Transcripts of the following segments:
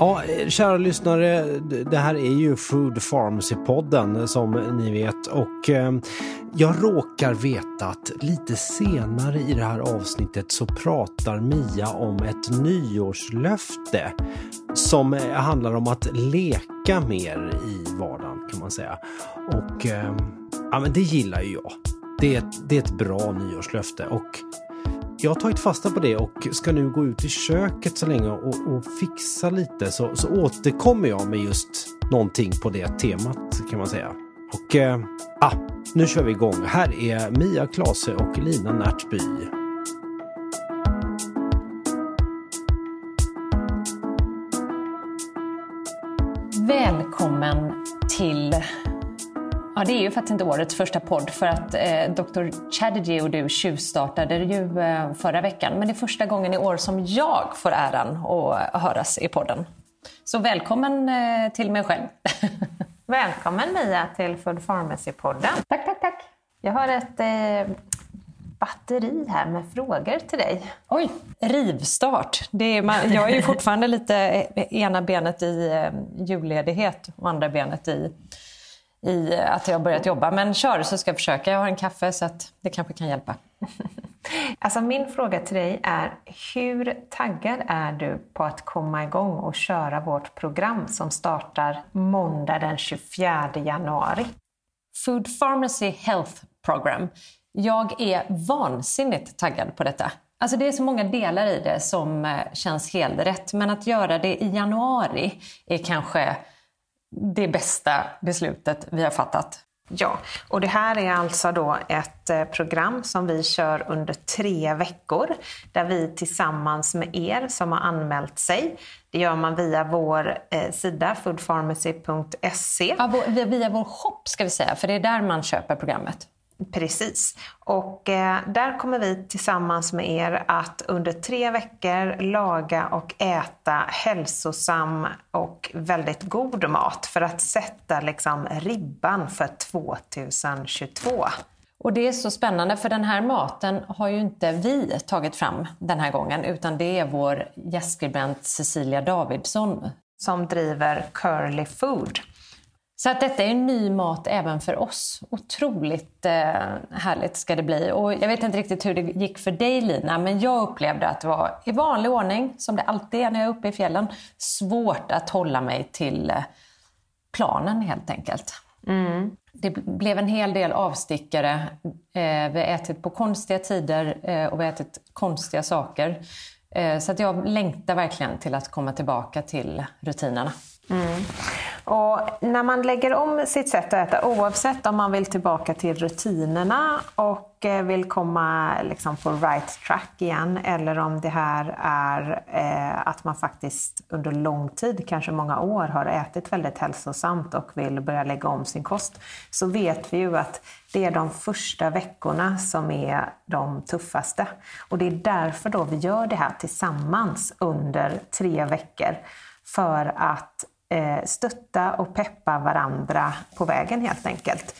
Ja, kära lyssnare, det här är ju Food Pharmacy-podden som ni vet och eh, jag råkar veta att lite senare i det här avsnittet så pratar Mia om ett nyårslöfte som handlar om att leka mer i vardagen kan man säga. Och eh, ja, men det gillar ju jag. Det är, ett, det är ett bra nyårslöfte och jag har tagit fasta på det och ska nu gå ut i köket så länge och, och fixa lite så, så återkommer jag med just någonting på det temat kan man säga. Och eh, ah, nu kör vi igång. Här är Mia Klase och Lina Närtby. Välkommen till Ja, det är ju faktiskt inte årets första podd för att eh, Dr. Chatterjee och du tjuvstartade ju eh, förra veckan. Men det är första gången i år som jag får äran att höras i podden. Så välkommen eh, till mig själv. välkommen Mia till Food Pharmacy-podden. Tack, tack, tack. Jag har ett eh, batteri här med frågor till dig. Oj, rivstart. Det är, man, jag är ju fortfarande lite eh, ena benet i eh, julledighet och andra benet i i att jag har börjat jobba. Men kör så ska jag försöka. Jag har en kaffe så att det kanske kan hjälpa. Alltså min fråga till dig är, hur taggad är du på att komma igång och köra vårt program som startar måndag den 24 januari? Food Pharmacy Health Program. Jag är vansinnigt taggad på detta. Alltså det är så många delar i det som eh, känns helt rätt. Men att göra det i januari är kanske det bästa beslutet vi har fattat. Ja, och det här är alltså då ett eh, program som vi kör under tre veckor där vi tillsammans med er som har anmält sig, det gör man via vår eh, sida foodpharmacy.se. Ja, via vår shop ska vi säga, för det är där man köper programmet. Precis. Och eh, där kommer vi tillsammans med er att under tre veckor laga och äta hälsosam och väldigt god mat för att sätta liksom ribban för 2022. Och det är så spännande för den här maten har ju inte vi tagit fram den här gången utan det är vår gästskribent Cecilia Davidsson. Som driver Curly Food. Så att detta är ny mat även för oss. Otroligt eh, härligt ska det bli. Och jag vet inte riktigt hur det gick för dig Lina, men jag upplevde att det var i vanlig ordning, som det alltid är när jag är uppe i fjällen, svårt att hålla mig till eh, planen helt enkelt. Mm. Det blev en hel del avstickare. Eh, vi har ätit på konstiga tider och vi har ätit konstiga saker. Så att jag längtar verkligen till att komma tillbaka till rutinerna. Mm. Och när man lägger om sitt sätt att äta, oavsett om man vill tillbaka till rutinerna och eh, vill komma liksom på right track igen, eller om det här är eh, att man faktiskt under lång tid, kanske många år, har ätit väldigt hälsosamt och vill börja lägga om sin kost, så vet vi ju att det är de första veckorna som är de tuffaste. Och det är därför då vi gör det här tillsammans under tre veckor. För att eh, stötta och peppa varandra på vägen helt enkelt.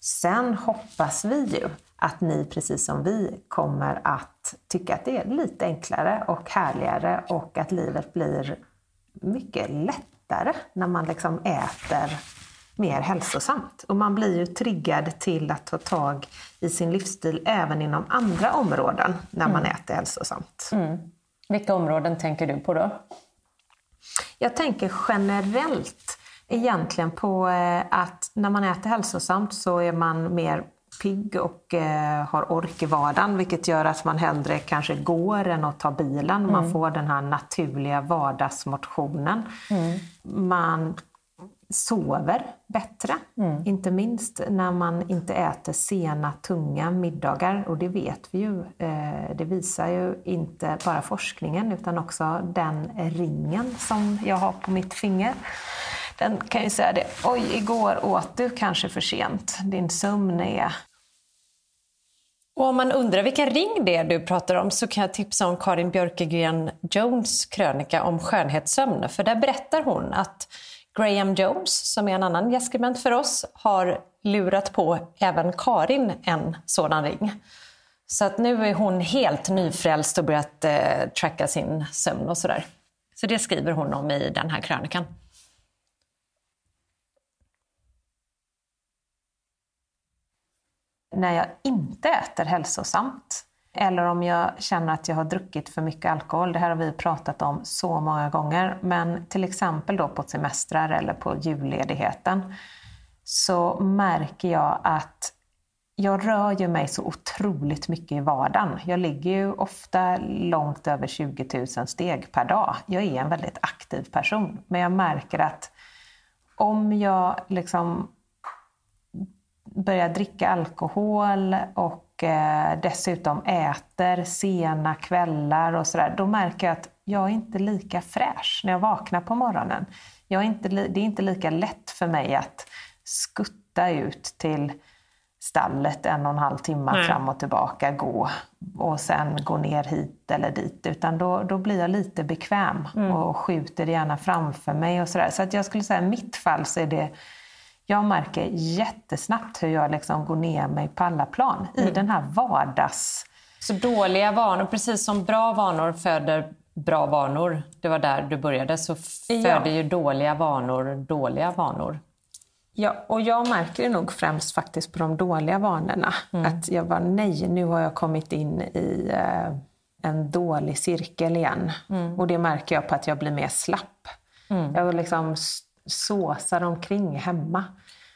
Sen hoppas vi ju att ni precis som vi kommer att tycka att det är lite enklare och härligare och att livet blir mycket lättare när man liksom äter mer hälsosamt. Och man blir ju triggad till att ta tag i sin livsstil även inom andra områden när man mm. äter hälsosamt. Mm. Vilka områden tänker du på då? Jag tänker generellt egentligen på eh, att när man äter hälsosamt så är man mer pigg och eh, har ork i vardagen vilket gör att man hellre kanske går än att ta bilen. Man mm. får den här naturliga vardagsmotionen. Mm. Man sover bättre. Mm. Inte minst när man inte äter sena, tunga middagar. Och det vet vi ju. Eh, det visar ju inte bara forskningen utan också den ringen som jag har på mitt finger. Den kan ju säga det. Oj, igår åt du kanske för sent. Din sömn är och om man undrar vilken ring det är du pratar om så kan jag tipsa om Karin Björkegren Jones krönika om skönhetssömn. För där berättar hon att Graham Jones, som är en annan gästskribent för oss, har lurat på även Karin en sådan ring. Så att nu är hon helt nyfrälst och börjat eh, tracka sin sömn och sådär. Så det skriver hon om i den här krönikan. när jag inte äter hälsosamt. Eller om jag känner att jag har druckit för mycket alkohol. Det här har vi pratat om så många gånger. Men till exempel då på semestrar eller på julledigheten så märker jag att jag rör ju mig så otroligt mycket i vardagen. Jag ligger ju ofta långt över 20 000 steg per dag. Jag är en väldigt aktiv person. Men jag märker att om jag liksom börjar dricka alkohol och eh, dessutom äter sena kvällar och sådär, då märker jag att jag är inte lika fräsch när jag vaknar på morgonen. Jag är inte, det är inte lika lätt för mig att skutta ut till stallet en och en halv timme Nej. fram och tillbaka, gå och sen gå ner hit eller dit. Utan då, då blir jag lite bekväm mm. och skjuter gärna framför mig. och Så, där. så att jag skulle säga i mitt fall så är det jag märker jättesnabbt hur jag liksom går ner mig på alla plan i mm. den här vardags... Så dåliga vanor, precis som bra vanor föder bra vanor, det var där du började, så föder ja. ju dåliga vanor dåliga vanor. Ja, och jag märker det nog främst faktiskt på de dåliga vanorna. Mm. Att jag var nej, nu har jag kommit in i eh, en dålig cirkel igen. Mm. Och det märker jag på att jag blir mer slapp. Mm. Jag liksom såsar omkring hemma.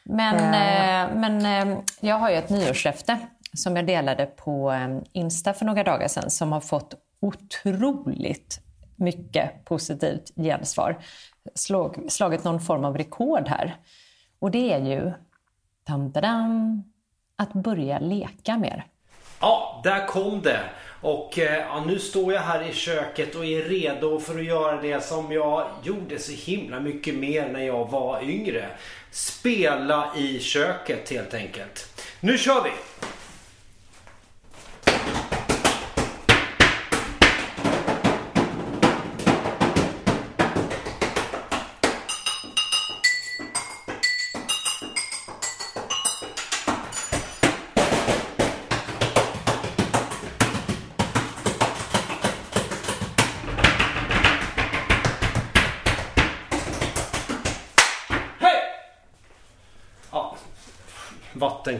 Men, uh. men eh, jag har ju ett nyårslöfte som jag delade på Insta för några dagar sedan som har fått otroligt mycket positivt gensvar. Slag, slagit någon form av rekord här. Och det är ju dam, dam, att börja leka mer. Ja, där kom det. Och eh, ja, nu står jag här i köket och är redo för att göra det som jag gjorde så himla mycket mer när jag var yngre. Spela i köket helt enkelt. Nu kör vi!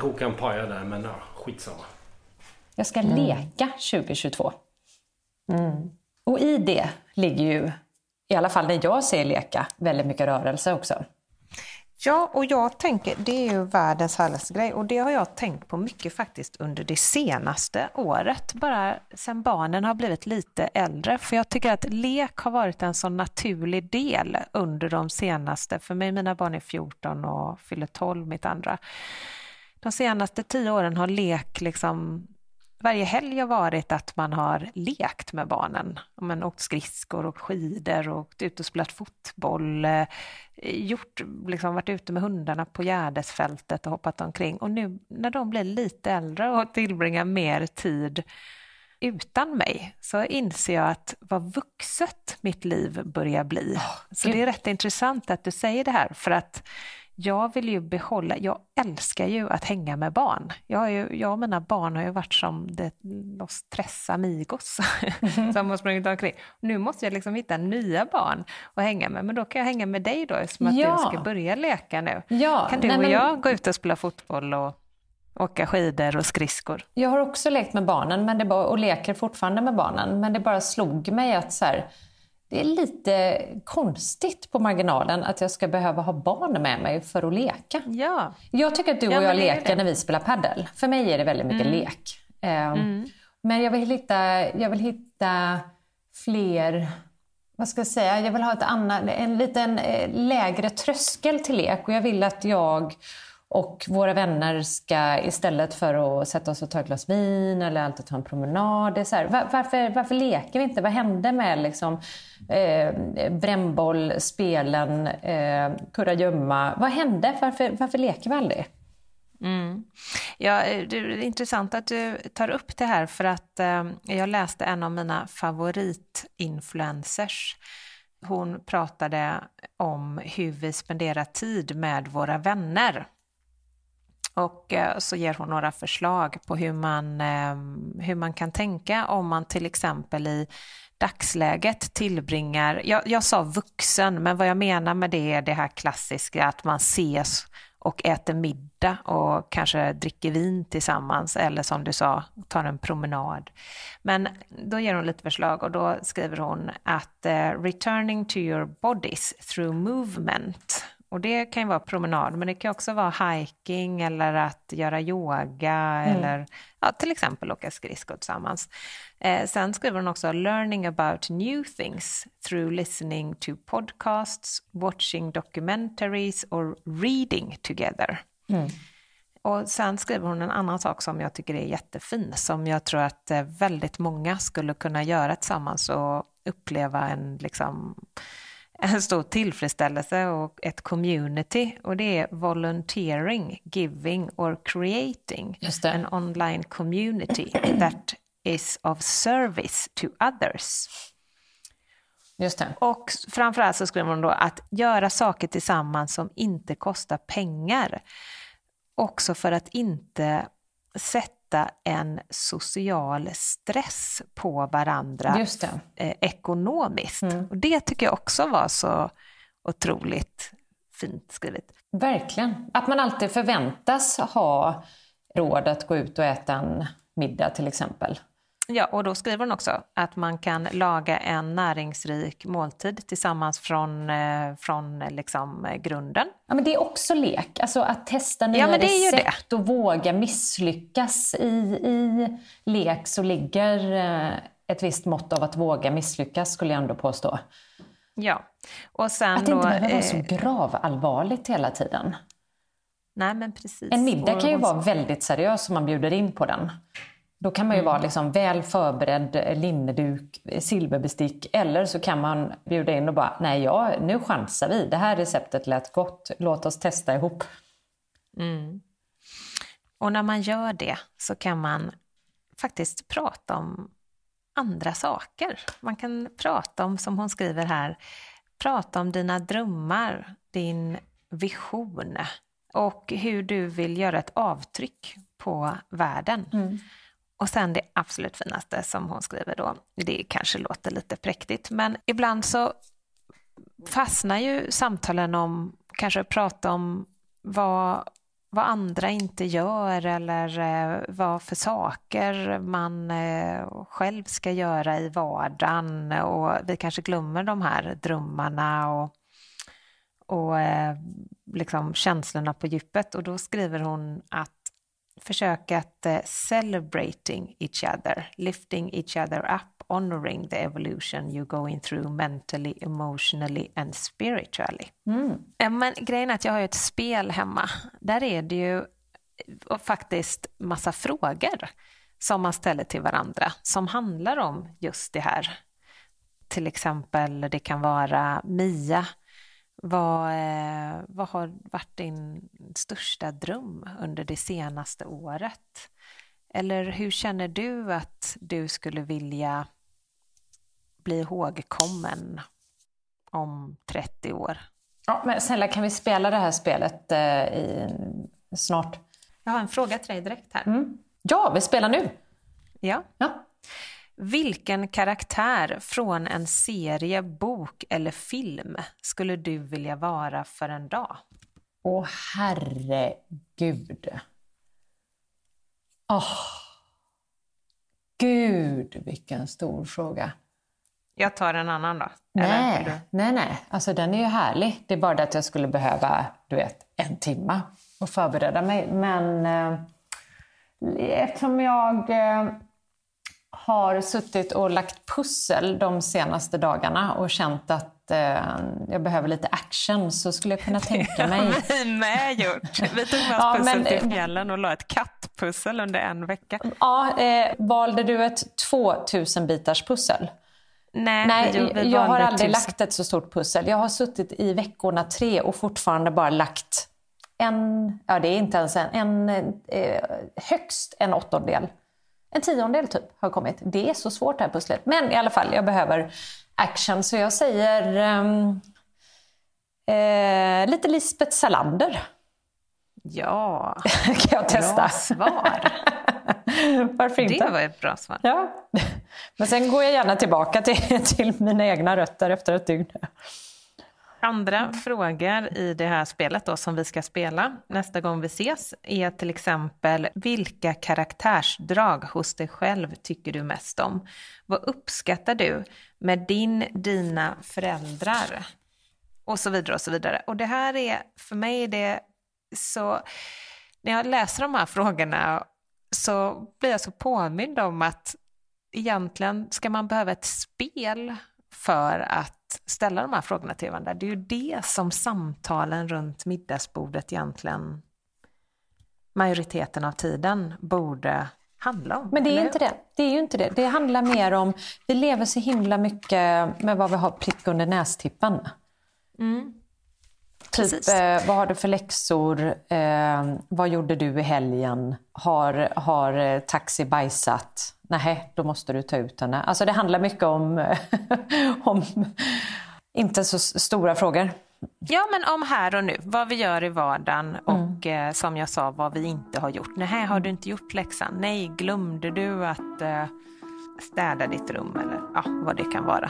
Vattenkokaren pajade där, men ja, skitsamma. Jag ska mm. leka 2022. Mm. Och i det ligger ju, i alla fall när jag ser leka, väldigt mycket rörelse också. Ja, och jag tänker, det är ju världens härligaste grej och det har jag tänkt på mycket faktiskt under det senaste året, bara sedan barnen har blivit lite äldre. För jag tycker att lek har varit en så naturlig del under de senaste, för mig, mina barn är 14 och fyller 12 mitt andra de senaste tio åren har lek liksom varje helg har varit att man har lekt med barnen. Man åkt skridskor och skidor och åkt ut och spelat fotboll. Eh, gjort, liksom varit ute med hundarna på Gärdesfältet och hoppat omkring. Och nu när de blir lite äldre och tillbringar mer tid utan mig så inser jag att vad vuxet mitt liv börjar bli. Oh, så det är rätt intressant att du säger det här för att jag vill ju behålla, jag älskar ju att hänga med barn. Jag, ju, jag och mina barn har ju varit som det, los tres amigos mm. som har sprungit omkring. Nu måste jag liksom hitta nya barn att hänga med, men då kan jag hänga med dig då eftersom att ja. du ska börja leka nu. Ja. Kan du Nej, och jag gå ut och spela fotboll och åka skidor och skridskor? Jag har också lekt med barnen men det bara, och leker fortfarande med barnen, men det bara slog mig att så här, det är lite konstigt på marginalen att jag ska behöva ha barn med mig för att leka. Ja. Jag tycker att du och Ja, jag leker när vi spelar paddel. För mig är det väldigt mycket Mm. lek. Eh, Mm. Men jag vill, hitta, jag vill hitta fler, vad ska jag säga, jag vill ha ett annat, en liten eh, lägre tröskel till lek. Och jag vill att jag och våra vänner ska istället för att sätta oss och ta ett glas vin eller alltid ta en promenad. Det är så här, var, varför, varför leker vi inte? Vad hände med liksom, eh, brännboll, spelen, eh, kurragömma? Vad hände? Varför, varför leker vi aldrig? Mm. Ja, eh, det är intressant att du tar upp det här för att eh, jag läste en av mina favoritinfluencers. Hon pratade om hur vi spenderar tid med våra vänner. Och eh, så ger hon några förslag på hur man, ehm, hur man kan tänka om man till exempel i dagsläget tillbringar, jag, jag sa vuxen, men vad jag menar med det är det här klassiska att man ses och äter middag och kanske dricker vin tillsammans eller som du sa, tar en promenad. Men då ger hon lite förslag och då skriver hon att eh, returning to your bodies through movement och det kan ju vara promenad, men det kan också vara hiking eller att göra yoga eller ja, till exempel åka skridskor tillsammans. Eh, sen skriver hon också learning about new things through listening to podcasts, watching documentaries or reading together. Och sen skriver hon en annan sak som jag tycker är jättefin, som jag tror att eh, väldigt många skulle kunna göra tillsammans och uppleva en, liksom, en stor tillfredsställelse och ett community. Och det är volunteering, giving or creating an online community that is of service to others. Just det. Och framförallt så skriver hon då att göra saker tillsammans som inte kostar pengar. Också för att inte sätta en social stress på varandra eh, ekonomiskt. Och det tycker jag också var så otroligt fint skrivet. Verkligen. Att man alltid förväntas ha råd att gå ut och äta en middag till exempel. Ja, och då skriver hon också att man kan laga en näringsrik måltid tillsammans från, eh, från eh, liksom, eh, grunden. Ja, men det är också lek. Alltså att testa nya Ja, recept och våga misslyckas. I, I lek så ligger ett visst mått av att våga misslyckas skulle jag ändå påstå. Ja, och sen Att det då... inte behöver vara så gravallvarligt hela tiden. Nej, men precis. En middag kan ju vara väldigt seriös om man bjuder in på den. Då kan man ju vara liksom väl förberedd, eh, linneduk, eh, silverbestick. Eller så kan man bjuda in och bara, nej ja, nu chansar vi. Det här receptet lät gott, låt oss testa ihop. Och när man gör det så kan man faktiskt prata om andra saker. Man kan prata om, som hon skriver här, prata om dina drömmar, din vision och hur du vill göra ett avtryck på världen. Och sen det absolut finaste som hon skriver då, det kanske låter lite präktigt, men ibland så fastnar ju samtalen om, kanske prata om vad, vad andra inte gör eller eh, vad för saker man eh, själv ska göra i vardagen. Och vi kanske glömmer de här drömmarna och, och eh, liksom känslorna på djupet. Och då skriver hon att försöka att eh, celebrating each other, lifting each other up, honoring the evolution you're going through mentally, emotionally and spiritually. Eh, Men grejen är att jag har ju ett spel hemma. Där är det ju eh, faktiskt massa frågor som man ställer till varandra som handlar om just det här. Till exempel, det kan vara Mia, vad, eh, vad har varit din största dröm under det senaste året? Eller hur känner du att du skulle vilja bli ihågkommen om 30 år? Ja, men snälla, kan vi spela det här spelet eh, i, snart? Jag har en fråga till dig direkt här. Ja, vi spelar nu! Ja. Ja. Vilken karaktär från en serie, bok eller film skulle du vilja vara för en dag? Åh, herregud. Åh. Gud, vilken stor fråga. Jag tar en annan då. Nej, nej, nej. Alltså den är ju härlig. Det är bara det att jag skulle behöva, du vet, en timme och förbereda mig. Men eh, eftersom jag eh, har suttit och lagt pussel de senaste dagarna och känt att eh, jag behöver lite action så skulle jag kunna tänka mig... Det har vi med gjort. Vi tog med oss ja, pussel men... till fjällen och la ett kattpussel under en vecka. Ja, eh, valde du ett 2000 bitars pussel? Nej, Nej vi jag har aldrig tusen. lagt ett så stort pussel. Jag har suttit i veckorna tre och fortfarande bara lagt en, ja det är inte ens en, en eh, högst en åttondel. En tiondel typ har kommit. Det är så svårt det här pusslet. Men i alla fall, jag behöver action. Så jag säger um, eh, lite Lisbeth Salander. Ja, kan jag testa? Bra svar. Varför inte? Det var ett bra svar. Ja. Men sen går jag gärna tillbaka till, till mina egna rötter efter ett dygn. Andra frågor i det här spelet då som vi ska spela nästa gång vi ses är till exempel vilka karaktärsdrag hos dig själv tycker du mest om? Vad uppskattar du med din, dina föräldrar? Och så vidare och så vidare. Och det här är, för mig det så, när jag läser de här frågorna så blir jag så påmind om att egentligen ska man behöva ett spel för att ställa de här frågorna till varandra. Det är ju det som samtalen runt middagsbordet egentligen majoriteten av tiden borde handla om. Men det är inte det. Det är ju inte det. Det handlar mer om, vi lever så himla mycket med vad vi har prick under nästippen. Mm. Typ, eh, vad har du för läxor? Eh, vad gjorde du i helgen? Har, har eh, taxi bajsat? Nej, då måste du ta ut henne. Alltså det handlar mycket om, om inte så stora frågor. Ja, men om här och nu, vad vi gör i vardagen och mm. eh, som jag sa, vad vi inte har gjort. Nej, har du inte gjort läxan? Nej, glömde du att eh, städa ditt rum eller ja, vad det kan vara.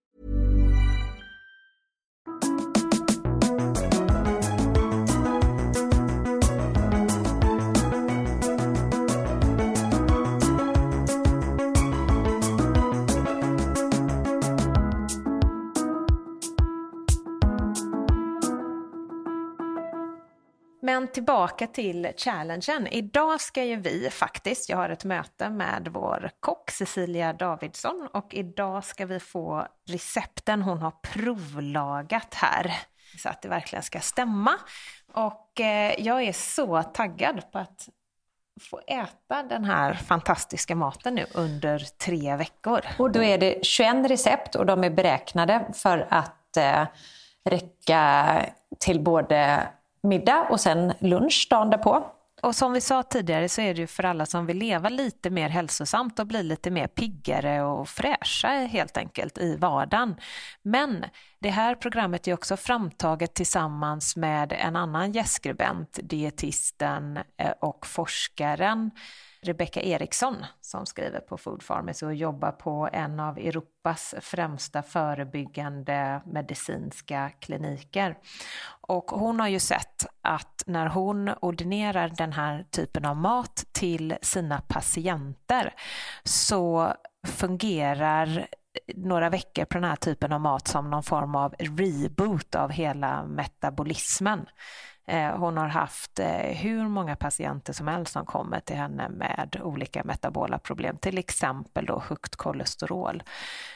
Men tillbaka till challengen. Idag ska ju vi faktiskt, jag har ett möte med vår kock Cecilia Davidsson och idag ska vi få recepten hon har provlagat här. Så att det verkligen ska stämma. Och eh, jag är så taggad på att få äta den här fantastiska maten nu under tre veckor. Och då är det 21 recept och de är beräknade för att eh, räcka till både middag och sen lunch dagen därpå. Och som vi sa tidigare så är det ju för alla som vill leva lite mer hälsosamt och bli lite mer piggare och fräscha helt enkelt i vardagen. Men det här programmet är också framtaget tillsammans med en annan gästskribent, dietisten eh, och forskaren Rebecca Eriksson som skriver på Food Pharmacy och jobbar på en av Europas främsta förebyggande medicinska kliniker. Och hon har ju sett att när hon ordinerar den här typen av mat till sina patienter så fungerar några veckor på den här typen av mat som någon form av reboot av hela metabolismen. Eh, hon har haft eh, hur många patienter som helst som kommer till henne med olika metabola problem, till exempel då högt kolesterol,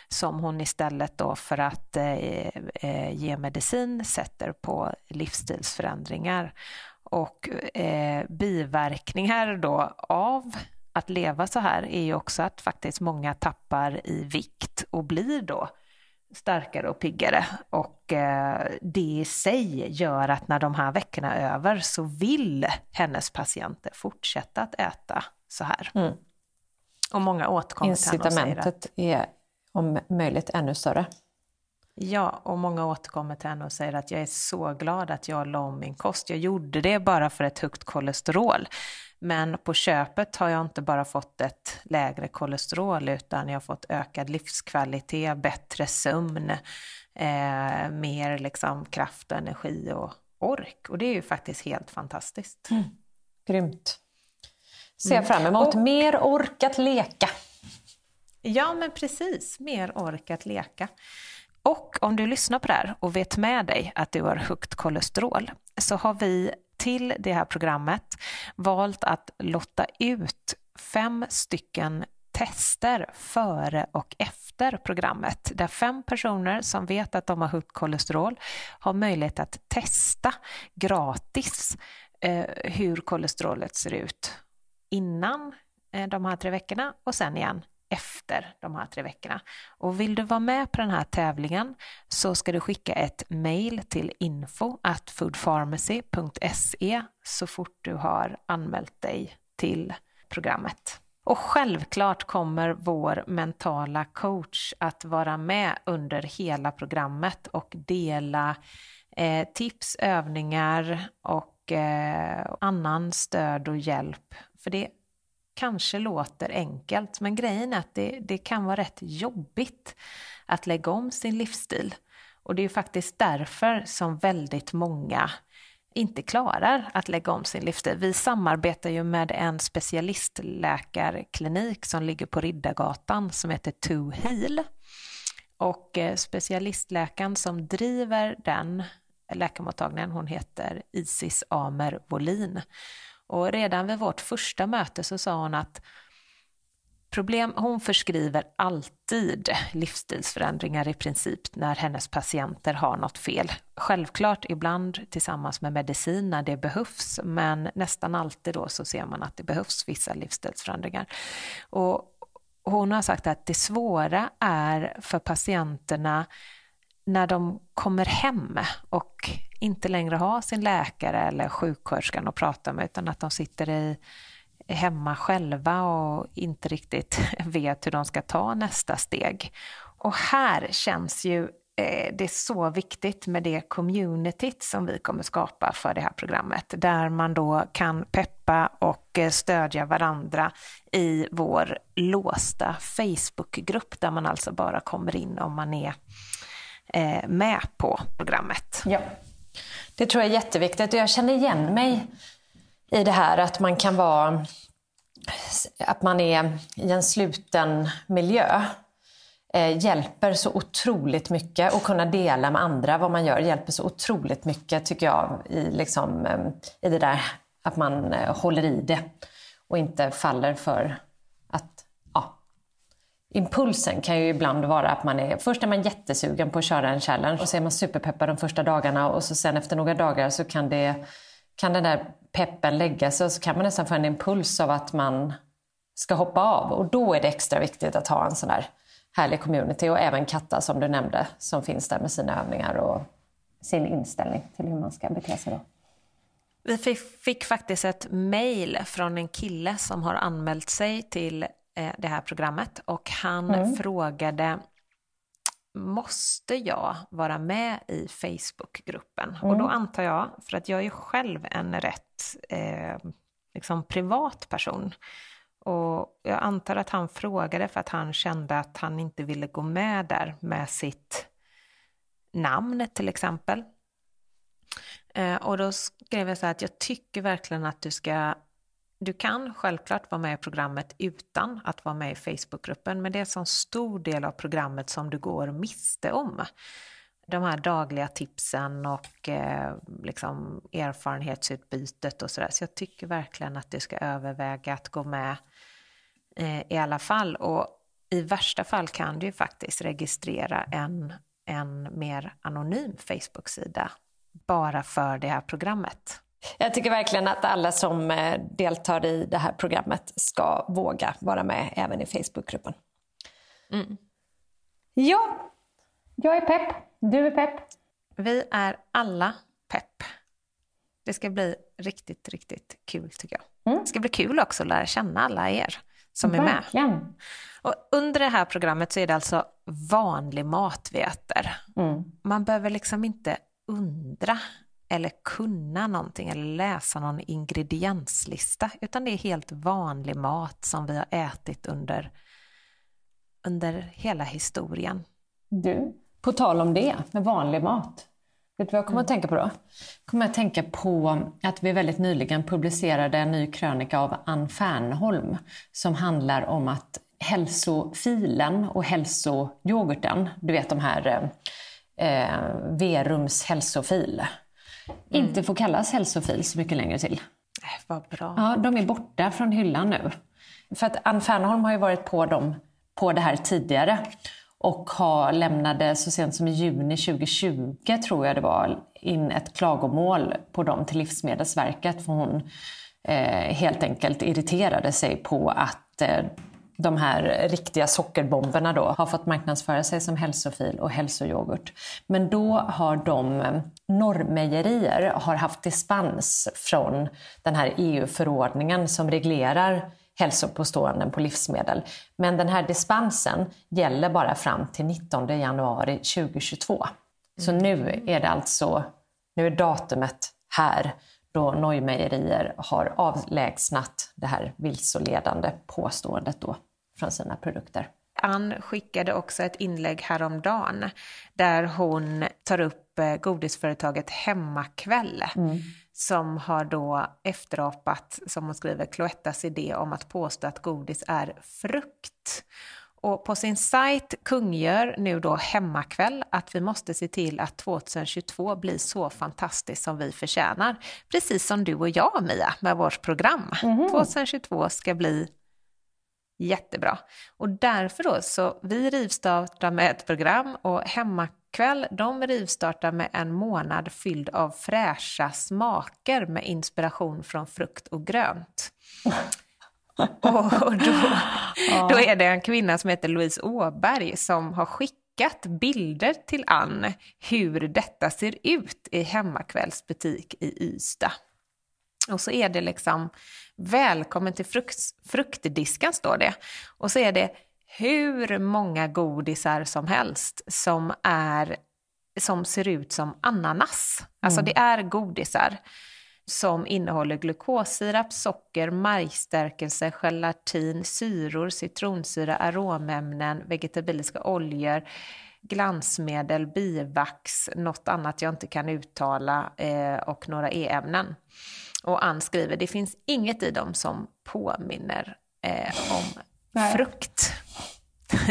som hon istället då för att eh, ge medicin sätter på livsstilsförändringar. Och biverkningar då av att leva så här är ju också att faktiskt många tappar i vikt och blir då starkare och piggare. Och eh, det i sig gör att när de här veckorna är över så vill hennes patienter fortsätta att äta så här. Mm. Och många återkommer till henne och säger att... är om möjligt ännu större. Ja, och många återkommer till henne och säger att jag är så glad att jag la om min kost. Jag gjorde det bara för ett högt kolesterol. Men på köpet har jag inte bara fått ett lägre kolesterol utan jag har fått ökad livskvalitet, bättre sömn, eh, mer liksom kraft, energi och ork. Och det är ju faktiskt helt fantastiskt. Mm. Grymt. Ser mm. fram emot och, mer ork att leka. Ja, men precis. Mer ork att leka. Och om du lyssnar på det här och vet med dig att du har högt kolesterol så har vi till det här programmet valt att lotta ut fem stycken tester före och efter programmet där fem personer som vet att de har högt kolesterol har möjlighet att testa gratis eh, hur kolesterolet ser ut innan eh, de här tre veckorna och sen igen efter de här tre veckorna. Och vill du vara med på den här tävlingen så ska du skicka ett mail till info at foodpharmacy.se så fort du har anmält dig till programmet. Och självklart kommer vår mentala coach att vara med under hela programmet och dela eh, tips, övningar och eh, annan stöd och hjälp. För det kanske låter enkelt, men grejen är att det, det kan vara rätt jobbigt att lägga om sin livsstil. Och det är faktiskt därför som väldigt många inte klarar att lägga om sin livsstil. Vi samarbetar ju med en specialistläkarklinik som ligger på Riddargatan som heter Two Heal. Och eh, specialistläkaren som driver den läkarmottagningen, hon heter Isis Amer Volin. Och redan vid vårt första möte så sa hon att problem, hon förskriver alltid livsstilsförändringar i princip när hennes patienter har något fel. Självklart ibland tillsammans med medicin när det behövs, men nästan alltid då så ser man att det behövs vissa livsstilsförändringar. Och hon har sagt att det svåra är för patienterna när de kommer hem och inte längre har sin läkare eller sjuksköterskan att prata med utan att de sitter i, hemma själva och inte riktigt vet hur de ska ta nästa steg. Och här känns ju eh, det är så viktigt med det communityt som vi kommer skapa för det här programmet, där man då kan peppa och eh, stödja varandra i vår låsta Facebookgrupp, där man alltså bara kommer in om man är eh, med på programmet. Ja. Det tror jag är jätteviktigt och jag känner igen mig i det här att man kan vara att man är i en sluten miljö eh, hjälper så otroligt mycket och kunna dela med andra vad man gör hjälper så otroligt mycket tycker jag i, liksom, eh, i det där att man eh, håller i det och inte faller för Impulsen kan ju ibland vara att man är, först är man jättesugen på att köra en challenge och så är man superpeppad de första dagarna och så sen efter några dagar så kan, det, kan den där peppen lägga sig och så kan man nästan få en impuls av att man ska hoppa av och då är det extra viktigt att ha en sån där härlig community och även Katta som du nämnde som finns där med sina övningar och sin inställning till hur man ska bete sig då. Vi fick, fick faktiskt ett mejl från en kille som har anmält sig till det här programmet och han mm. frågade Måste jag vara med i Facebookgruppen? Mm. Och då mm. antar jag, för att jag är själv en rätt eh, liksom privat person Och jag antar att han frågade för att han kände att han inte ville gå med där med sitt namn till exempel. Eh, och då skrev jag så här att jag tycker verkligen att du ska du kan självklart vara med i programmet utan att vara med i Facebookgruppen, men det är en sån stor del av programmet som du går miste om. De här dagliga tipsen och eh, liksom erfarenhetsutbytet och sådär. Så jag tycker verkligen att du ska överväga att gå med eh, i alla fall. Och i värsta fall kan du ju faktiskt registrera en, en mer anonym Facebook-sida bara för det här programmet. Jag tycker verkligen att alla som eh, deltar i det här programmet ska våga vara med även i Facebookgruppen. Mm. Ja, jag är pepp. Du är pepp. Vi är alla pepp. Det ska bli riktigt, riktigt kul tycker jag. Mm. Det ska bli kul också att lära känna alla er som verkligen. är med. Och under det här programmet så är det alltså vanlig mat vi äter. Mm. Man behöver liksom inte undra eller kunna någonting eller läsa någon ingredienslista, utan det är helt vanlig mat som vi har ätit under, under hela historien. Du, på tal om det med vanlig mat. Vet du vad jag kommer att tänka på då? Kommer att tänka på att vi väldigt nyligen publicerade en ny krönika av Ann Fernholm som handlar om att hälsofilen och hälsoyoghurten, du vet de här eh, Verums hälsofil, mm. inte får kallas hälsofil så mycket längre till. Äh, vad bra. Ja, de är borta från hyllan nu. För att Ann Fernholm har ju varit på dem på det här tidigare och har lämnade så sent som i juni 2020, tror jag det var, in ett klagomål på dem till Livsmedelsverket för hon eh, helt enkelt irriterade sig på att eh, de här riktiga sockerbomberna då har fått marknadsföra sig som hälsofil och hälsoyoghurt. Men då har de normmejerier Norrmejerier har haft dispens från den här EU-förordningen som reglerar hälsopåståenden på livsmedel. Men den här dispensen gäller bara fram till 19 januari 2022. Så nu är det alltså, nu är datumet här då Neumejerier har avlägsnat det här vilseledande påståendet då från sina produkter. Ann skickade också ett inlägg häromdagen där hon tar upp eh, godisföretaget Hemmakväll mm. som har då efterapat, som hon skriver, Cloettas idé om att påstå att godis är frukt. Och på sin sajt kungör nu då Hemmakväll att vi måste se till att 2022 blir så fantastiskt som vi förtjänar. Precis som du och jag Mia med vårt program. Mm. 2022 ska bli jättebra. Och därför då så vi rivstartar med ett program och Hemmakväll de rivstartar med en månad fylld av fräscha smaker med inspiration från frukt och grönt. Och då, då är det en kvinna som heter Louise Åberg som har skickat bilder till Ann hur detta ser ut i Hemmakvällsbutik i Ystad. Och så är det liksom välkommen till frukt, fruktdisken står det. Och så är det hur många godisar som helst som, är, som ser ut som ananas. Alltså mm. det är godisar som innehåller glukossirap, socker, majsstärkelse, gelatin, syror, citronsyra, aromämnen, vegetabiliska oljor, glansmedel, bivax, något annat jag inte kan uttala eh, och några e-ämnen. Och Ann skriver, det finns inget i dem som påminner eh, om Nej. frukt.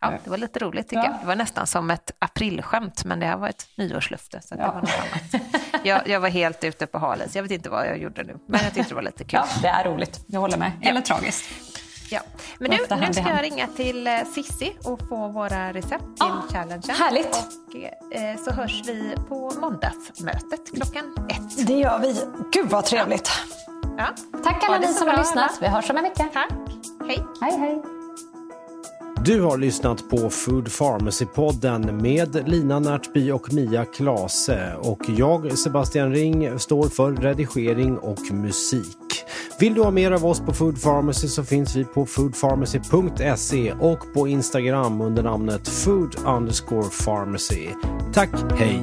ja, det var lite roligt tycker ja. jag. Det var nästan som ett aprilskämt, men det här var ett nyårslöfte. Så ja. det var något annat. Jag, jag, var helt ute på halis. Jag vet inte vad jag gjorde nu, men jag tyckte det var lite kul. Ja, det är roligt. Jag håller med. Eller tragiskt. Ja. Men nu, nu ska jag ringa till eh, Sissi och få våra recept till ah, challengen. Härligt! Och eh, så hörs vi på måndagsmötet klockan ett. Det gör vi. Gud vad trevligt! Ja. Tack alla ni som har lyssnat. Vi hörs om en vecka. Tack. Hej. Hej, hej. Du har lyssnat på Food Pharmacy-podden med Lina Närtby och Mia Klase och jag, Sebastian Ring, står för redigering och musik. Vill du ha mer av oss på Food Pharmacy så finns vi på foodpharmacy.se och på Instagram under namnet food underscore pharmacy. Tack, hej!